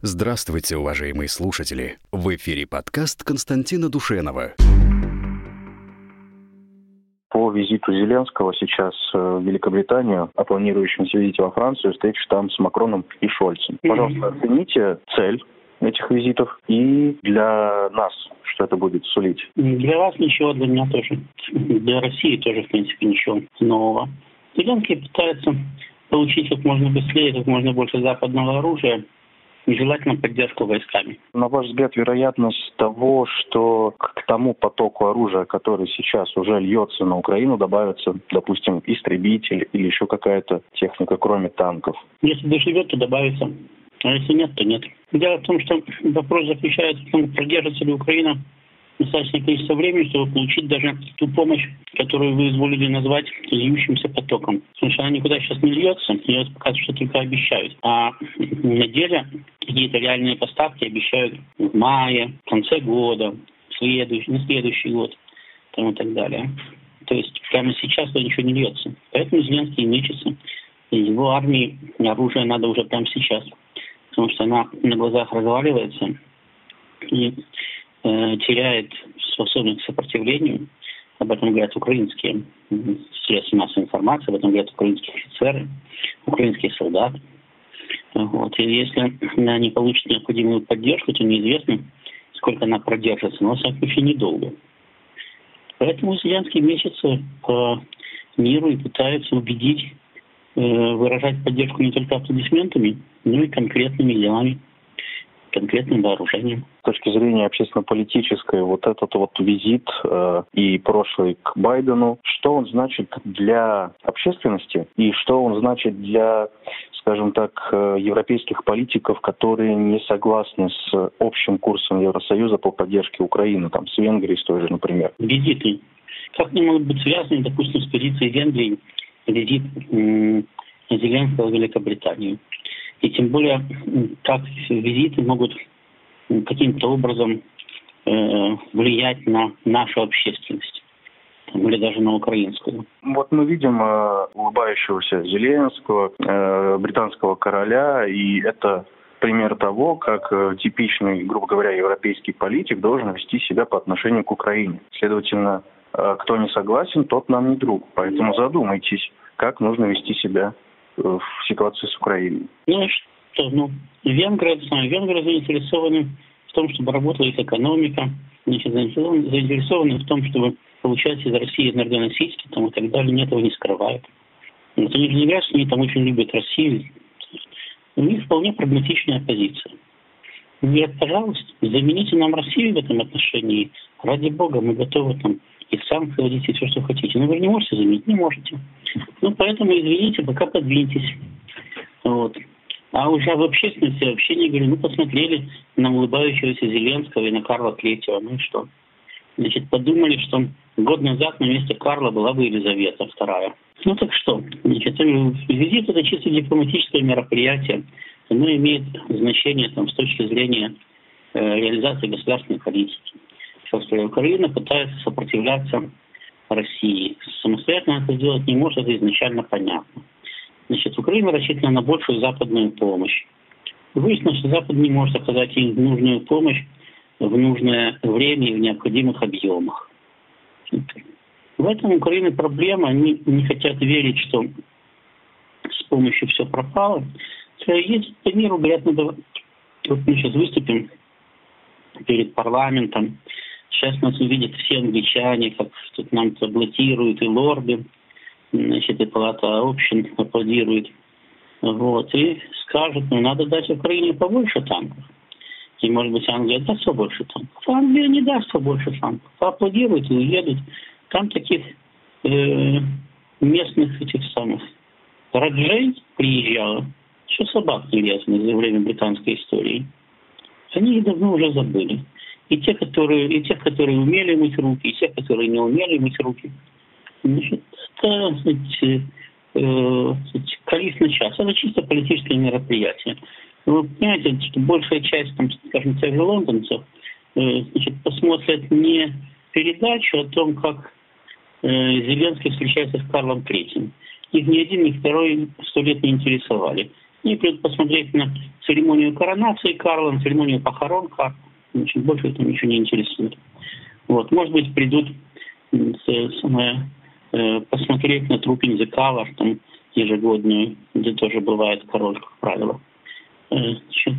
Здравствуйте, уважаемые слушатели! В эфире подкаст Константина Душенова. По визиту Зеленского сейчас э, в Великобританию, о планирующемся визите во Францию, встречу там с Макроном и Шольцем. Пожалуйста, оцените цель этих визитов и для нас, что это будет сулить? Для вас ничего, для меня тоже. Для России тоже, в принципе, ничего нового. Зеленский пытается получить как можно быстрее, как можно больше западного оружия, нежелательно поддержку войсками. На ваш взгляд, вероятность того, что к тому потоку оружия, который сейчас уже льется на Украину, добавится, допустим, истребитель или еще какая-то техника, кроме танков? Если доживет, то добавится. А если нет, то нет. Дело в том, что вопрос заключается в том, продержится ли Украина достаточное количество времени, чтобы получить даже ту помощь, которую вы изволили назвать льющимся потоком. Потому что она никуда сейчас не льется, ее пока что только обещают. А на деле какие-то реальные поставки обещают в мае, в конце года, следующий, на следующий год там и так далее. То есть прямо сейчас то ничего не льется. Поэтому Зеленский мечется. Его армии оружие надо уже прямо сейчас. Потому что она на глазах разваливается. И Э, теряет способность к сопротивлению. Об этом говорят украинские средства массовой информации, об этом говорят украинские офицеры, украинские солдаты. Вот. И если она не получит необходимую поддержку, то неизвестно, сколько она продержится, но, во всяком случае, недолго. Поэтому Зеленский мечется по миру и пытается убедить, э, выражать поддержку не только аплодисментами, но и конкретными делами конкретным вооружением. С точки зрения общественно-политической, вот этот вот визит э, и прошлый к Байдену, что он значит для общественности и что он значит для, скажем так, э, европейских политиков, которые не согласны с общим курсом Евросоюза по поддержке Украины, там, с Венгрией, с той же, например? Визиты. Как они могут быть связаны, допустим, с позицией Венгрии, визит Зеленского в Великобританию? И тем более, как визиты могут каким-то образом э, влиять на нашу общественность или даже на украинскую. Вот мы видим э, улыбающегося Зеленского, э, британского короля, и это пример того, как типичный, грубо говоря, европейский политик должен вести себя по отношению к Украине. Следовательно, кто не согласен, тот нам не друг. Поэтому задумайтесь, как нужно вести себя в ситуации с Украиной. Ну что? Ну, венгры, венгры заинтересованы в том, чтобы работала их экономика, значит, заинтересованы в том, чтобы получать из России энергоносители там, и так далее. Они этого не скрывают. Вот они не говорят, что они там очень любят Россию. У них вполне прагматичная позиция. Нет, пожалуйста, замените нам Россию в этом отношении. Ради бога, мы готовы там и сам вводите все, что хотите. Но вы не можете заменить, не можете. Ну, поэтому, извините, пока подвиньтесь. Вот. А уже в общественности вообще не говорю, ну, посмотрели на улыбающегося Зеленского и на Карла Третьего, ну и что? Значит, подумали, что год назад на месте Карла была бы Елизавета вторая. Ну так что, значит, визит это чисто дипломатическое мероприятие. Оно имеет значение там, с точки зрения э, реализации государственной политики что Украина пытается сопротивляться России. Самостоятельно это сделать не может, это изначально понятно. Значит, Украина рассчитана на большую западную помощь. Выяснилось, что Запад не может оказать им нужную помощь в нужное время и в необходимых объемах. В этом Украины проблема. Они не хотят верить, что с помощью все пропало. Есть по миру, говорят, надо... Вот мы сейчас выступим перед парламентом, Сейчас нас увидят все англичане, как тут нам блокируют, и лорды, значит, и палата общин аплодирует. Вот, и скажут, ну, надо дать Украине побольше танков. И, может быть, Англия даст побольше танков. А Англия не даст побольше танков. Аплодируют и уедут. Там таких э, местных этих самых раджей приезжало, еще собак нелестных за время британской истории. Они их давно уже забыли и те, которые, и тех, которые умели мыть руки, и тех, которые не умели мыть руки. Значит, это, значит, э, на час. Это чисто политическое мероприятие. Вы понимаете, что большая часть, там, скажем, тех же лондонцев, э, значит, посмотрят не передачу о том, как э, Зеленский встречается с Карлом Третьим. Их ни один, ни второй сто лет не интересовали. и придут посмотреть на церемонию коронации Карла, на церемонию похорон Карла. Значит, больше это ничего не интересует. Вот, может быть, придут самое, э, посмотреть на труппинг Зекава, там ежегодную, где тоже бывает король, как правило. Э, значит,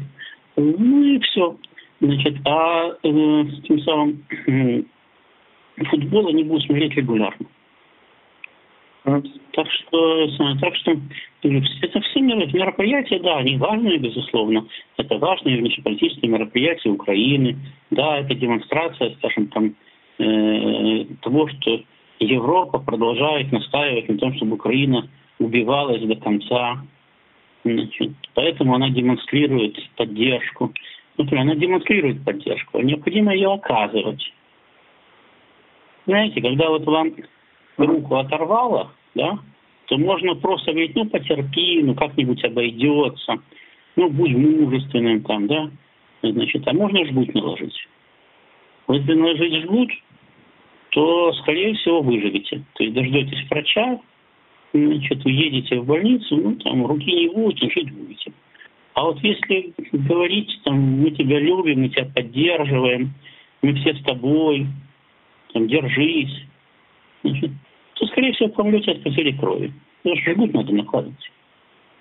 ну и все. Значит, а э, тем самым э, футбол они будут смотреть регулярно. Так что, так что это все мероприятия, да, они важные, безусловно. Это важные внешнеполитические мероприятия Украины. Да, это демонстрация, скажем, там, э, того, что Европа продолжает настаивать на том, чтобы Украина убивалась до конца. Значит, поэтому она демонстрирует поддержку. Например, она демонстрирует поддержку, необходимо ее оказывать. Знаете, когда вот вам руку оторвало, да, то можно просто говорить, ну потерпи, ну как-нибудь обойдется, ну будь мужественным там, да, значит, а можно жгут наложить. Если наложить жгут, то, скорее всего, выживете. То есть дождетесь врача, значит, уедете в больницу, ну, там, руки не будет, жить будете. А вот если говорить, там, мы тебя любим, мы тебя поддерживаем, мы все с тобой, там, держись, скорее всего, помрете от потери крови. Потому что жгут надо накладывать.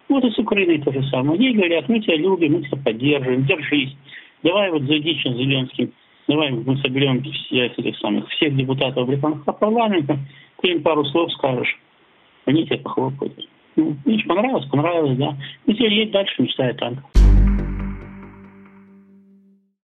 Вот и с Украиной то же самое. Ей говорят, мы тебя любим, мы тебя поддерживаем, держись. Давай вот зайди сейчас Зеленским, давай мы соберем всех этих самых, всех депутатов британского парламента, ты им пару слов скажешь, они тебе похлопают. Ну, видишь, понравилось, понравилось, да. Ну, теперь едь дальше, мечтай о танках.